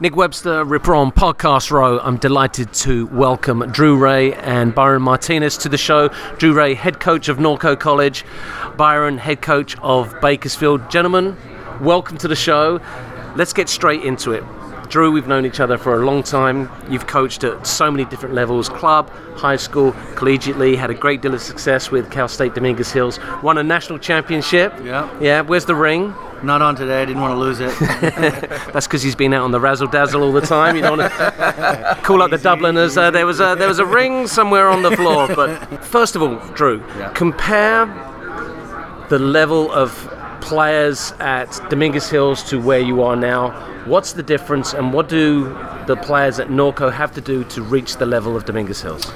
Nick Webster, Ripper on Podcast Row. I'm delighted to welcome Drew Rea and Vayron Martinez to the show. Drew Rea, head coach of Norco College, Vayron, head coach of Bakersfield. Gentlemen, welcome to the show. Let's get straight into it. Drew, we've known each other for a long time. You've coached at so many different levels club, high school, collegiately, had a great deal of success with Cal State Dominguez Hills, won a national championship. Yeah. Yeah, where's the ring? Not on today. I didn't want to lose it. That's because he's been out on the razzle dazzle all the time. You don't want to call up the Dubliners. Uh, there was a there was a ring somewhere on the floor. But first of all, Drew, Yeah. compare the level of players at Dominguez Hills to where you are now. What's the difference, and what do the players at Norco have to do to reach the level of Dominguez Hills?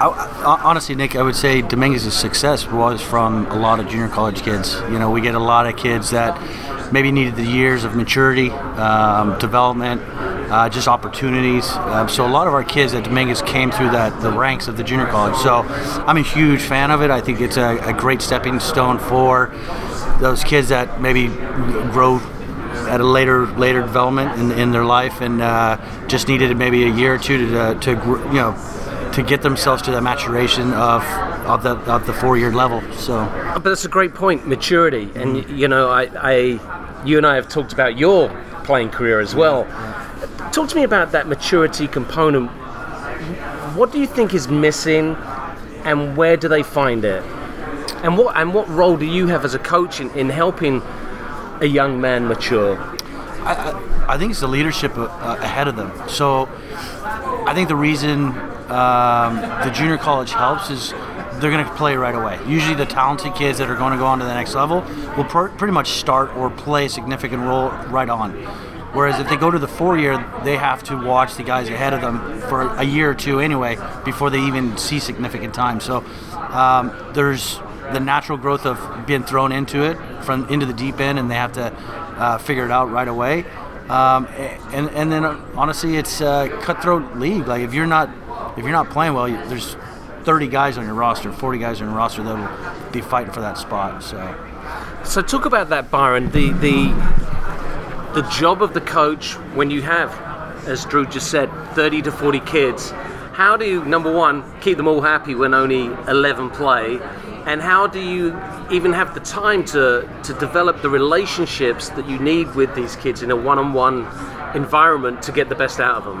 I, honestly, Nick, I would say Dominguez's success was from a lot of junior college kids. You know, we get a lot of kids that maybe needed the years of maturity, um, development, uh, just opportunities. Um, so a lot of our kids at Dominguez came through that the ranks of the junior college. So I'm a huge fan of it. I think it's a, a great stepping stone for those kids that maybe grow at a later later development in, in their life and uh, just needed maybe a year or two to, to gr- you know to get themselves to that maturation of of the of the four year level. So But that's a great point, maturity. And y you know, I, I, you and I have talked about your playing career as well. Talk to me about that maturity component. What do you think is missing, and where do they find it? And what and what role do you have as a coach in, in helping a young man mature? I, I, I think it's the leadership uh, ahead of them. So I think the reason um, the junior college helps is they're going to play right away. Usually, the talented kids that are going to go on to the next level will pr- pretty much start or play a significant role right on. Whereas if they go to the four year, they have to watch the guys ahead of them for a year or two anyway before they even see significant time. So um, there's the natural growth of being thrown into it from into the deep end, and they have to uh, figure it out right away. Um, and and then uh, honestly, it's a cutthroat league. Like if you're not if you're not playing well, you, there's 30 guys on your roster, 40 guys on your roster that will be fighting for that spot. So So talk about that, Vayron. The the the job of the coach when you have, as Drew just said, 30 to 40 kids. How do you, number one, keep them all happy when only 11 play? And how do you even have the time to, to develop the relationships that you need with these kids in a one on one environment to get the best out of them?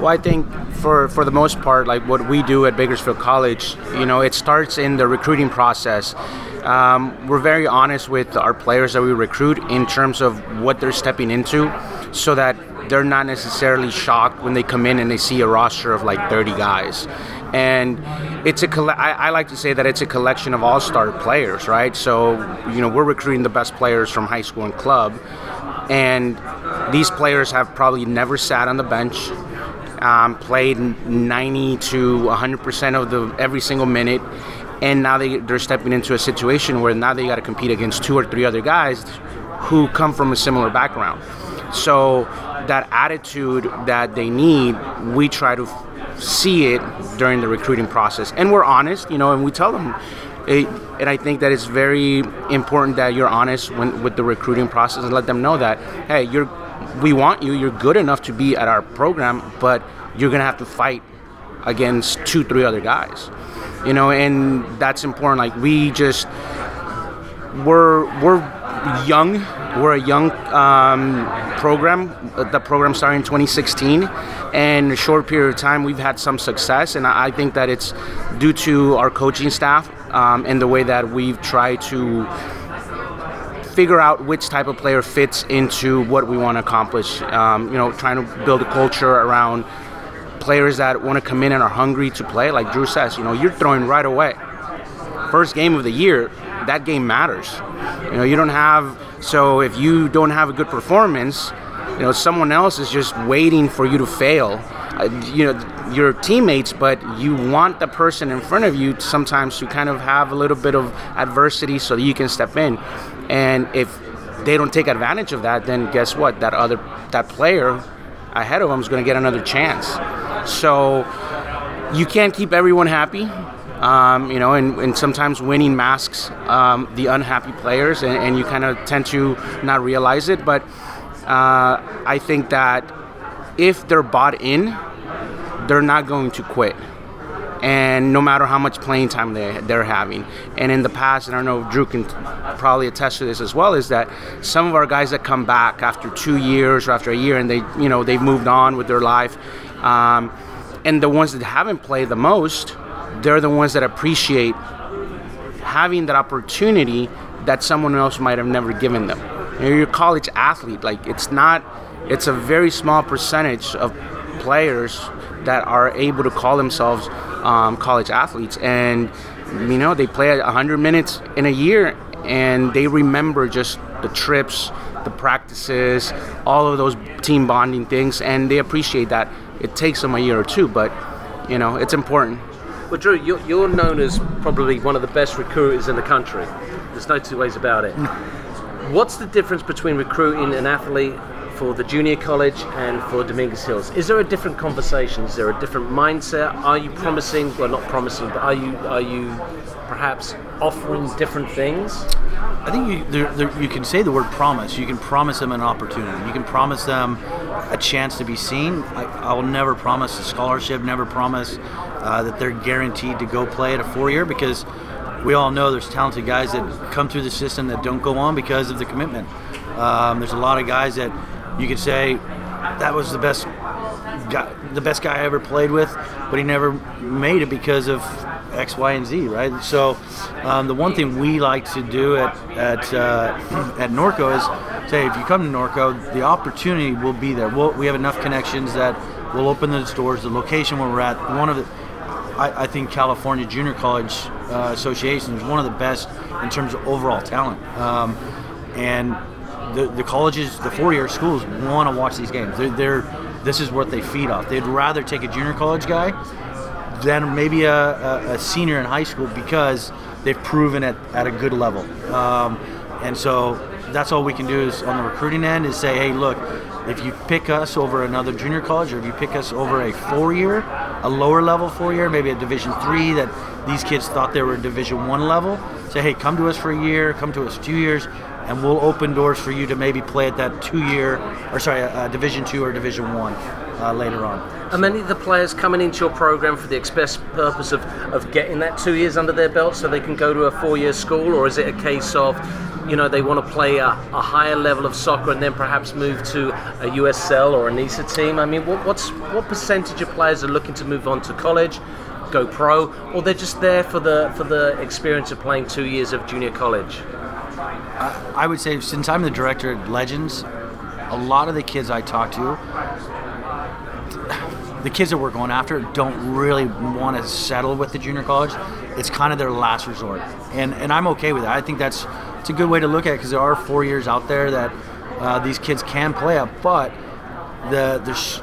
Well, I think for for the most part, like what we do at Bakersfield College, you know, it starts in the recruiting process. Um, we're very honest with our players that we recruit in terms of what they're stepping into, so that they're not necessarily shocked when they come in and they see a roster of like 30 guys. And it's a colle- I, I like to say that it's a collection of all-star players, right? So you know, we're recruiting the best players from high school and club, and these players have probably never sat on the bench um, played 90 to 100% of the every single minute, and now they they're stepping into a situation where now they got to compete against two or three other guys who come from a similar background. So that attitude that they need, we try to f- see it during the recruiting process, and we're honest, you know, and we tell them. It, and I think that it's very important that you're honest when, with the recruiting process and let them know that, hey, you're we want you. You're good enough to be at our program, but you're gonna have to fight against two, three other guys. You know, and that's important. Like we just we're we're young. We're a young um, program. The program started in 2016, and in a short period of time, we've had some success. And I I think that it's due to our coaching staff um, and the way that we've tried to figure out which type of player fits into what we want to accomplish. Um, you know, trying to build a culture around players that want to come in and are hungry to play. Like Drew says, you know, you're throwing right away. First game of the year, that game matters. You know, you don't have so if you don't have a good performance, you know, someone else is just waiting for you to fail. Uh, you know, your teammates, but you want the person in front of you sometimes to kind of have a little bit of adversity so that you can step in. And if they don't take advantage of that, then guess what? That other that player ahead of them is going to get another chance. So you can't keep everyone happy. Um, you know, and, and sometimes winning masks um, the unhappy players, and, and you kind of tend to not realize it. But uh, I think that if they're bought in, they're not going to quit. And no matter how much playing time they, they're having. And in the past, and I know Drew can probably attest to this as well, is that some of our guys that come back after two years or after a year and they, you know, they've moved on with their life, um, and the ones that haven't played the most, they're the ones that appreciate having that opportunity that someone else might have never given them. You're a college athlete, like it's not, it's a very small percentage of players that are able to call themselves um, college athletes, and you know they play 100 minutes in a year, and they remember just the trips, the practices, all of those team bonding things, and they appreciate that. It takes them a year or two, but you know it's important. Well, Drew, you're, you're known as probably one of the best recruiters in the country. There's no two ways about it. Mm. What's the difference between recruiting an athlete for the junior college and for Dominguez Hills? Is there a different conversation? Is there a different mindset? Are you promising? Well, not promising, but are you are you perhaps offering different things? I think you, there, there, you can say the word promise. You can promise them an opportunity. You can promise them a chance to be seen. I, I will never promise a scholarship. Never promise uh, that they're guaranteed to go play at a four-year because we all know there's talented guys that come through the system that don't go on because of the commitment. Um, there's a lot of guys that you could say that was the best guy, the best guy I ever played with, but he never made it because of X, Y, and Z, right? So, um, the one thing we like to do at at uh, at Norco is say, if you come to Norco, the opportunity will be there. We'll, we have enough connections that we'll open the doors. The location where we're at, one of the, I, I think California Junior College uh, Association is one of the best in terms of overall talent, um, and the, the colleges, the four-year schools want to watch these games. They're, they're this is what they feed off. They'd rather take a junior college guy than maybe a, a, a senior in high school because they've proven it at a good level. Um, and so that's all we can do is on the recruiting end is say, hey, look, if you pick us over another junior college, or if you pick us over a four-year, a lower level four-year, maybe a Division three that these kids thought they were Division one level, say, hey, come to us for a year, come to us two years, and we'll open doors for you to maybe play at that two-year, or sorry, uh, Division two or Division one uh, later on. Are many of the players coming into your program for the express purpose of, of getting that two years under their belt so they can go to a four year school, or is it a case of, you know, they want to play a, a higher level of soccer and then perhaps move to a USL or a NISA team? I mean, what, what's what percentage of players are looking to move on to college, go pro, or they're just there for the for the experience of playing two years of junior college? I would say since I'm the director at Legends, a lot of the kids I talk to, the kids that we're going after don't really want to settle with the junior college. It's kind of their last resort, and and I'm okay with that. I think that's it's a good way to look at it because there are four years out there that uh, these kids can play at, but the there's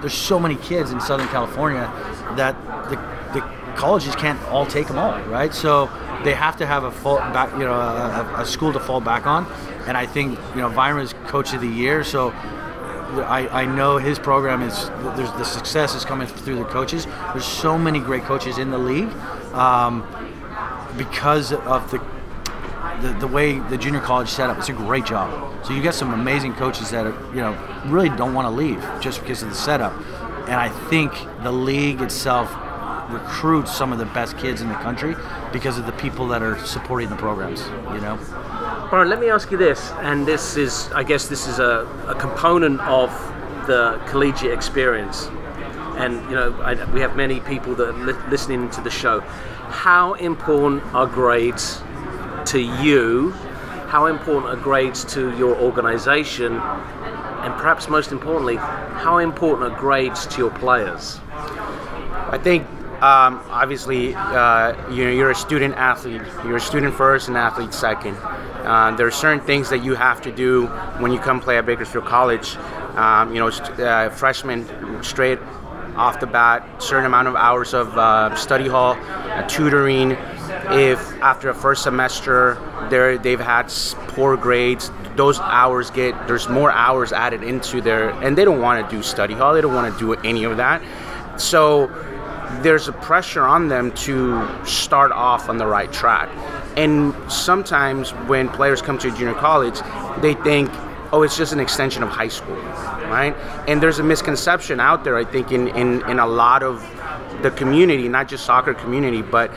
there's so many kids in Southern California that the, the colleges can't all take them all, right? So they have to have a full back, you know, a, a school to fall back on. And I think you know is coach of the year, so I, I know his program is there's the success is coming through the coaches. There's so many great coaches in the league um, because of the, the the way the junior college set up. It's a great job. So you get some amazing coaches that are, you know really don't want to leave just because of the setup. And I think the league itself recruits some of the best kids in the country because of the people that are supporting the programs. You know. Vayron, let me ask you this, and this is, I guess, this is a, a component of the collegiate experience. And you know, I, we have many people that are li- listening to the show. How important are grades to you? How important are grades to your organisation? And perhaps most importantly, how important are grades to your players? I think um, obviously, uh, you know, you're a student athlete. You're a student first and athlete second. Uh, there are certain things that you have to do when you come play at Bakersfield College. Um, you know, uh, straight off the bat, certain amount of hours of uh, study hall, uh, tutoring. If after a first semester they they've had poor grades, those hours get there's more hours added into their, and they don't want to do study hall. They don't want to do any of that. So there's a pressure on them to start off on the right track. And sometimes when players come to junior college, they think oh, it's just an extension of high school, right? And there's a misconception out there, I think, in, in, in a lot of the community, not just soccer community, but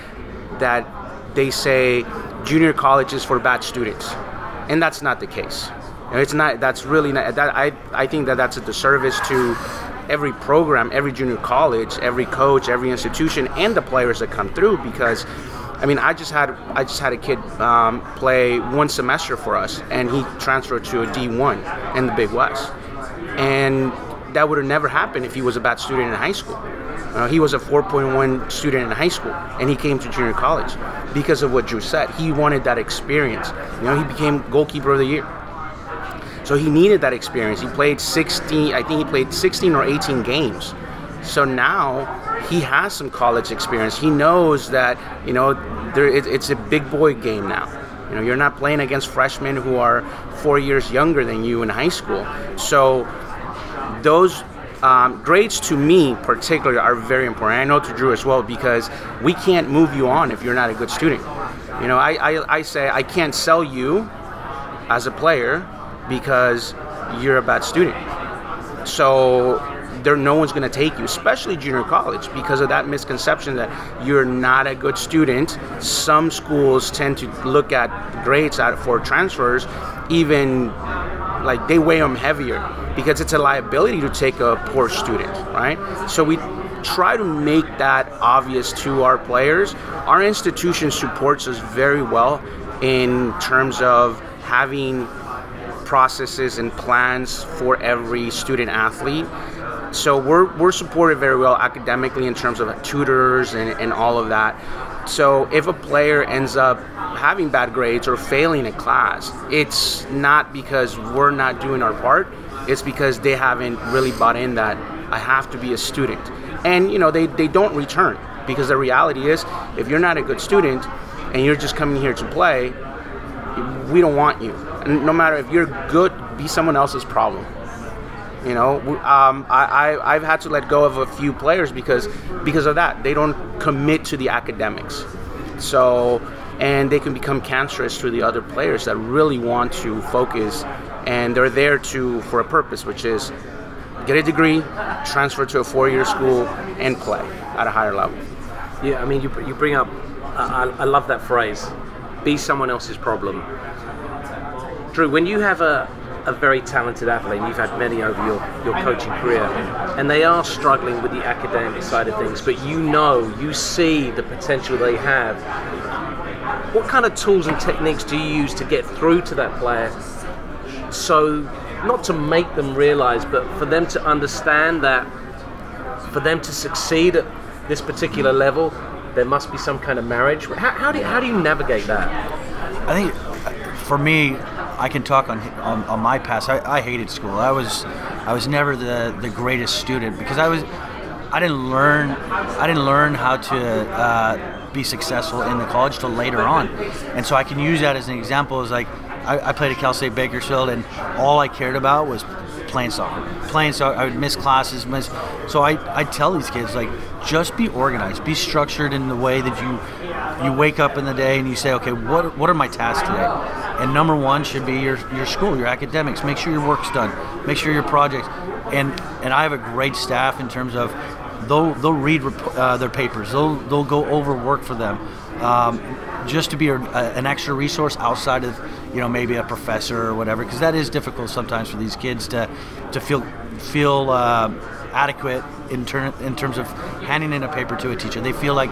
that they say junior college is for bad students. And that's not the case. It's not, that's really not, that, I, I think that that's a disservice to every program, every junior college, every coach, every institution, and the players that come through because I mean, I just had I just had a kid um, play one semester for us, and he transferred to a D1 in the Big West, and that would have never happened if he was a bad student in high school. Uh, he was a 4.1 student in high school, and he came to junior college because of what Drew said. He wanted that experience. You know, he became goalkeeper of the year. So he needed that experience. He played 16, I think he played 16 or 18 games. So now he has some college experience. He knows that you know there, it, it's a big boy game now. You know, you're not playing against freshmen who are four years younger than you in high school. So those um, grades to me particularly are very important. I know to Drew as well because we can't move you on if you're not a good student. You know, I, I, I say I can't sell you as a player because you're a bad student. So there no one's going to take you, especially junior college, because of that misconception that you're not a good student. Some schools tend to look at grades for transfers, even like they weigh them heavier because it's a liability to take a poor student, right? So we try to make that obvious to our players. Our institution supports us very well in terms of having processes and plans for every student athlete so we're, we're supported very well academically in terms of tutors and, and all of that. So if a player ends up having bad grades or failing a class, it's not because we're not doing our part. It's because they haven't really bought in that I have to be a student. And you know, they, they don't return because the reality is if you're not a good student and you're just coming here to play, we don't want you. No matter if you're good, be someone else's problem. You know, um, I, I have had to let go of a few players because because of that. They don't commit to the academics, so and they can become cancerous to the other players that really want to focus, and they're there to for a purpose, which is get a degree, transfer to a four-year school, and play at a higher level. Yeah, I mean, you, you bring up. I, I love that phrase. Be someone else's problem. Drew, when you have a, a very talented athlete, and you've had many over your, your coaching career, and they are struggling with the academic side of things, but you know, you see the potential they have. What kind of tools and techniques do you use to get through to that player? So, not to make them realize, but for them to understand that for them to succeed at this particular level, there must be some kind of marriage. How, how, do, you, how do you navigate that? I think uh, for me, I can talk on on, on my past. I, I, hated school. I was I was never the, the greatest student because I was I didn't learn I didn't learn how to uh, be successful in the college till later on, and so I can use that as an example. Is like I, I played at Cal State Bakersfield, and all I cared about was playing soccer. Playing soccer, I would miss classes. Miss, so I I tell these kids like just be organized, be structured in the way that you you wake up in the day and you say, okay, what what are my tasks today? And number one should be your, your school, your academics. Make sure your work's done. Make sure your projects. And and I have a great staff in terms of they'll they'll read uh, their papers. They'll they'll go over work for them. Um, just to be a, a, an extra resource outside of you know maybe a professor or whatever because that is difficult sometimes for these kids to to feel feel uh, adequate in, ter- in terms of handing in a paper to a teacher. They feel like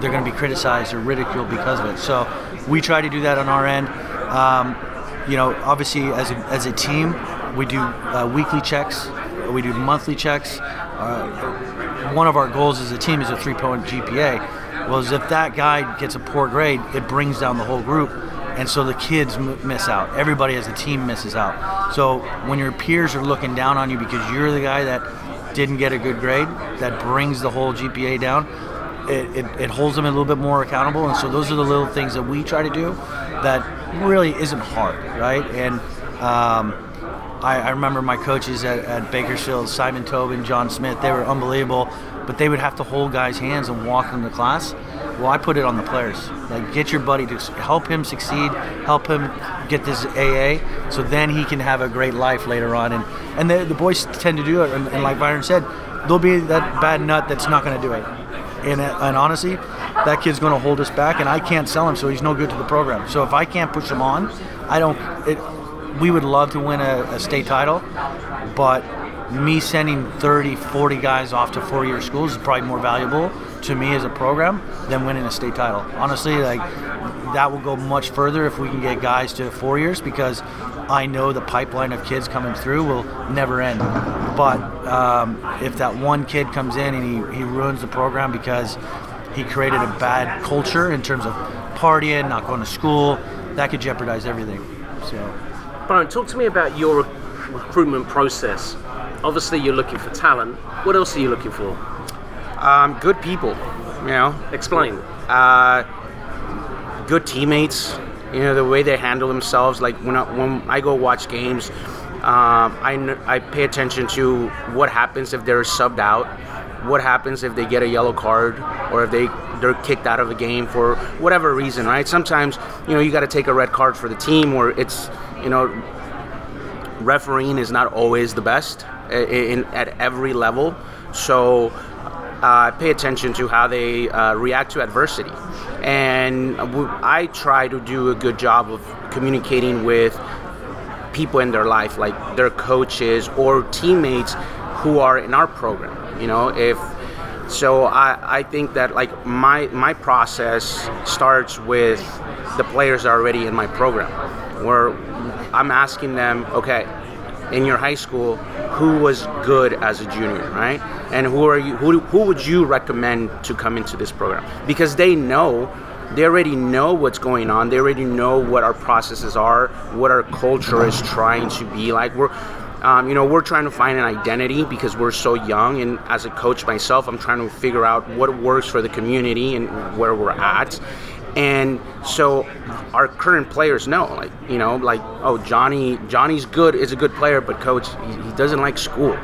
they're going to be criticized or ridiculed because of it. So we try to do that on our end. Um, you know, obviously, as a, as a team, we do uh, weekly checks, we do monthly checks. Uh, one of our goals as a team is a three-point GPA. Well, if that guy gets a poor grade, it brings down the whole group, and so the kids m- miss out. Everybody as a team misses out. So when your peers are looking down on you because you're the guy that didn't get a good grade, that brings the whole GPA down. It, it, it holds them a little bit more accountable, and so those are the little things that we try to do that really isn't hard, right? And um, I, I, remember my coaches at, at, Bakersfield, Simon Tobin, John Smith, they were unbelievable, but they would have to hold guys' hands and walk them to class. Well, I put it on the players. Like, get your buddy to help him succeed, help him get this AA, so then he can have a great life later on. And and the, the boys tend to do it. And, and like Vayron said, there'll be that bad nut that's not going to do it. And, and honestly, that kid's going to hold us back, and I can't sell him, so he's no good to the program. So if I can't push him on, I don't. It, we would love to win a, a state title, but me sending 30, 40 guys off to four-year schools is probably more valuable to me as a program than winning a state title. Honestly, like that will go much further if we can get guys to four years because I know the pipeline of kids coming through will never end. But um, if that one kid comes in and he, he ruins the program because he created a bad culture in terms of partying, not going to school, that could jeopardize everything. So. Byron, talk to me about your recruitment process. Obviously, you're looking for talent. What else are you looking for? Um, good people, you know, Explain. uh, good teammates. You know the way they handle themselves. Like when I, when I go watch games, um, I I pay attention to what happens if they're subbed out, what happens if they get a yellow card, or if they they're kicked out of a game for whatever reason. Right? Sometimes you know you got to take a red card for the team, or it's you know refereeing is not always the best i- in, at every level. So uh, pay attention to how they uh, react to adversity. And I try to do a good job of communicating with people in their life, like their coaches or teammates who are in our program. You know, if so, I, I think that like my my process starts with the players that are already in my program, where I'm asking them, okay, in your high school, who was good as a junior, right? And who are you? Who, who would you recommend to come into this program? Because they know, they already know what's going on. They already know what our processes are, what our culture is trying to be like. We're, um, you know, we're trying to find an identity because we're so young. And as a coach myself, I'm trying to figure out what works for the community and where we're at. And so our current players know, like you know, like oh Johnny, Johnny's good is a good player, but coach, he, he doesn't like school.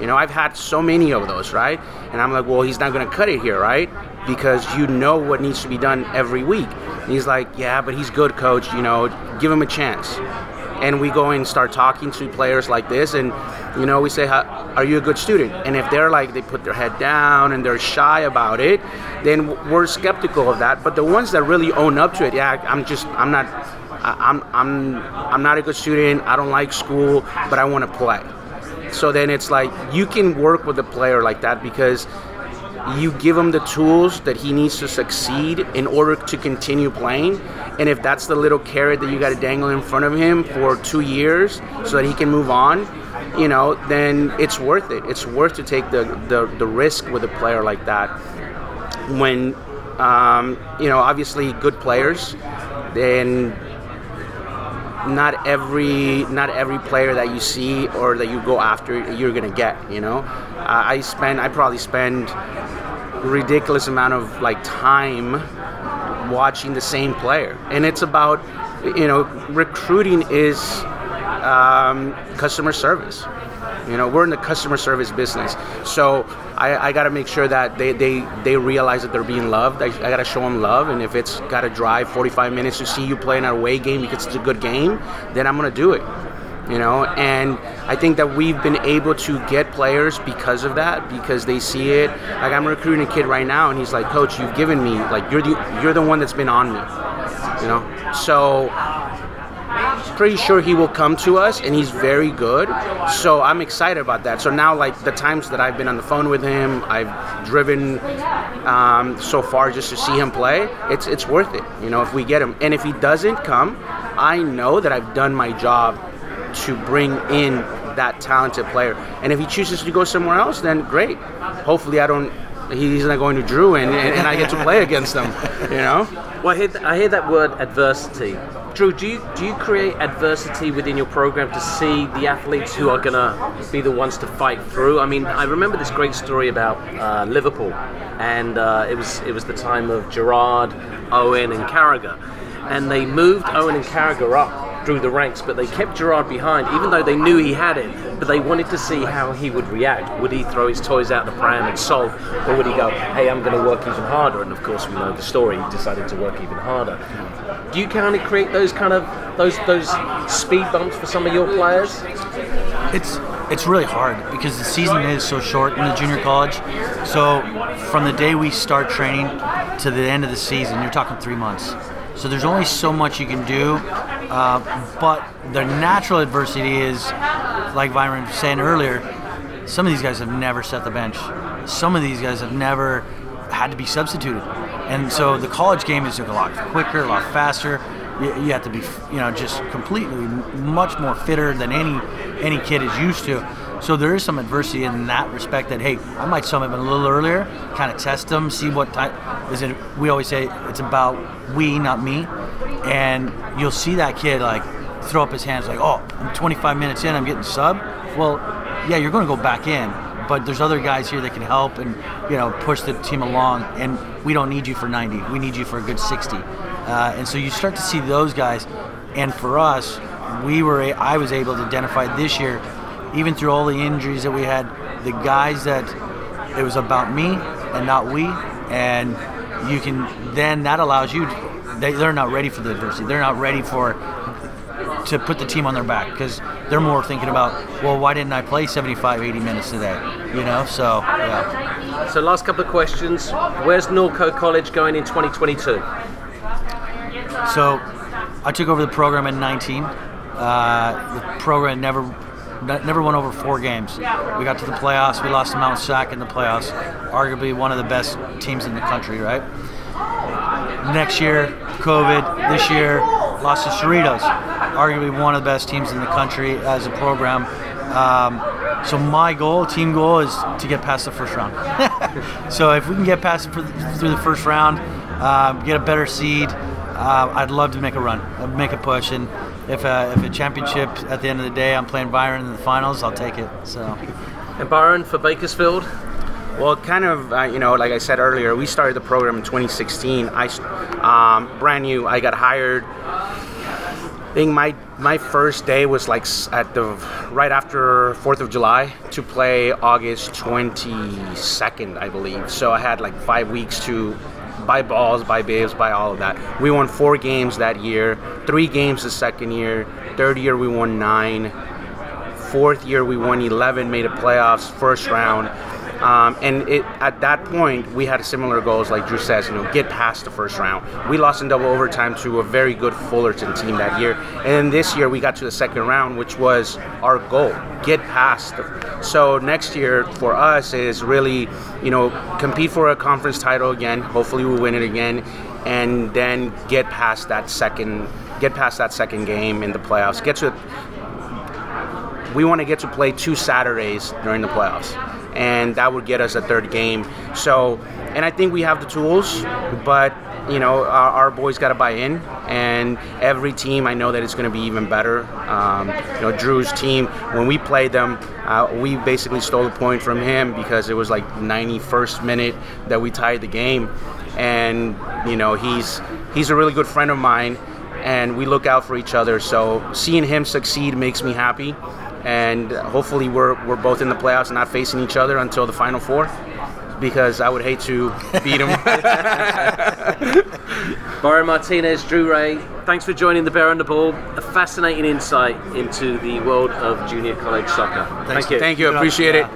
You know, I've had so many of those, right? And I'm like, well, he's not going to cut it here, right? Because you know what needs to be done every week. And he's like, yeah, but he's good, coach. You know, give him a chance. And we go and start talking to players like this, and you know, we say, "Are you a good student?" And if they're like, they put their head down and they're shy about it, then we're skeptical of that. But the ones that really own up to it, yeah, I'm just, I'm not, I'm, I'm, I'm not a good student. I don't like school, but I want to play. So then it's like you can work with a player like that because you give him the tools that he needs to succeed in order to continue playing. And if that's the little carrot that you got to dangle in front of him for two years so that he can move on, you know, then it's worth it. It's worth to take the, the, the risk with a player like that. When, um, you know, obviously good players, then not every not every player that you see or that you go after you're gonna get you know? Uh, i spend i probably spend ridiculous amount of like time watching the same player. And it's about you know recruiting is um, customer service you know we're in the customer service business. So i, I got to make sure that they, they, they realize that they're being loved. I, I got to show them love. And if it's got to drive 45 minutes to see you play in an away game because it's a good game then i'm to do it. You know and i think that we've been able to get players because of that because they see it. Like i'm recruiting a kid right now and he's like coach you've given me like you're the you're the one that's been on me. You know? So pretty sure he will come to us and he's very good. So i'm excited about that. So now like the times that i've been on the phone with him i've driven um, so far just to see him play it's it's worth it you know if we get him. And if he doesn't come i know that i've done my job to bring in that talented player. And if he chooses to go somewhere else then great. Hopefully i don't he's not going to drew and, and, i get to play against him you know? Well, I I hear that word adversity. Drew, do you do you create adversity within your program to see the athletes who are gonna be the ones to fight through? I mean, I remember this great story about uh, Liverpool, and uh, it was it was the time of Gerrard, Owen, and Carragher, and they moved Owen and Carragher up through the ranks, but they kept Gerrard behind, even though they knew he had it. But they wanted to see how he would react. Would he throw his toys out the pram and solve, or would he go, "Hey, I'm going to work even harder"? And of course, we know the story. He decided to work even harder. Do you kind of create those kind of those those speed bumps for some of your players? It's it's really hard because the season is so short in the junior college. So from the day we start training to the end of the season, you're talking three months. So there's only so much you can do. Uh, but the natural adversity is, like Vayron was saying earlier, some of these guys have never set the bench. Some of these guys have never had to be substituted. And so the college game is a lot quicker, a lot faster. You, you have to be, you know, just completely much more fitter than any any kid is used to. So there is some adversity in that respect. That hey, I might sum him a little earlier, kind of test them, see what type. Is it? We always say it's about we, not me. And you'll see that kid like throw up his hands, like, oh, I'm 25 minutes in, I'm getting sub. Well, yeah, you're going to go back in, but there's other guys here that can help and you know push the team along. And we don't need you for 90. We need you for a good 60. Uh, and so you start to see those guys. And for us, we were I was able to identify this year, even through all the injuries that we had, the guys that it was about me and not we, and you can then that allows you. They, they're not ready for the adversity. They're not ready for to put the team on their back because they're more thinking about, well, why didn't I play 75, 80 minutes today? You know, so yeah. So last couple of questions. Where's Norco College going in 2022? So I took over the program in 19. Uh, the program never never won over four games. We got to the playoffs. We lost to Mount SAC in the playoffs, arguably one of the best teams in the country, right? Next year, COVID. This year, lost to Cerritos, arguably one of the best teams in the country as a program. Um, so my goal, team goal, is to get past the first round. so if we can get past through the first round, um, get a better seed, uh, I'd love to make a run, make a push, and if a, if a championship at the end of the day, I'm playing Vayron in the finals, I'll take it. So. And Vayron for Bakersfield. Well, kind of, uh, you know, like I said earlier, we started the program in 2016. I, um, brand new. I got hired. I think my my first day was like at the right after Fourth of July to play August 22nd, I believe. So I had like five weeks to buy balls, buy babes, buy all of that. We won four games that year, three games the second year. Third year we won nine. Fourth year we won 11, made a playoffs, first round. Um, and it, at that point, we had similar goals, like Drew says, you know, get past the first round. We lost in double overtime to a very good Fullerton team that year, and then this year we got to the second round, which was our goal, get past. The, so next year for us is really, you know, compete for a conference title again. Hopefully we win it again, and then get past that second, get past that second game in the playoffs. Get to we want to get to play two Saturdays during the playoffs and that would get us a third game. So, and I think we have the tools, but you know, our, our boys got to buy in, and every team I know that it's going to be even better. Um, you know, Drew's team when we played them, uh, we basically stole a point from him because it was like 91st minute that we tied the game, and you know he's he's a really good friend of mine, and we look out for each other. So seeing him succeed makes me happy and hopefully we're, we're both in the playoffs and not facing each other until the final four because I would hate to beat him. Vayron Martinez, Drew Rea, thanks for joining the Bear and the Ball. A fascinating insight into the world of junior college soccer. Thank you. Thank you. Appreciate it.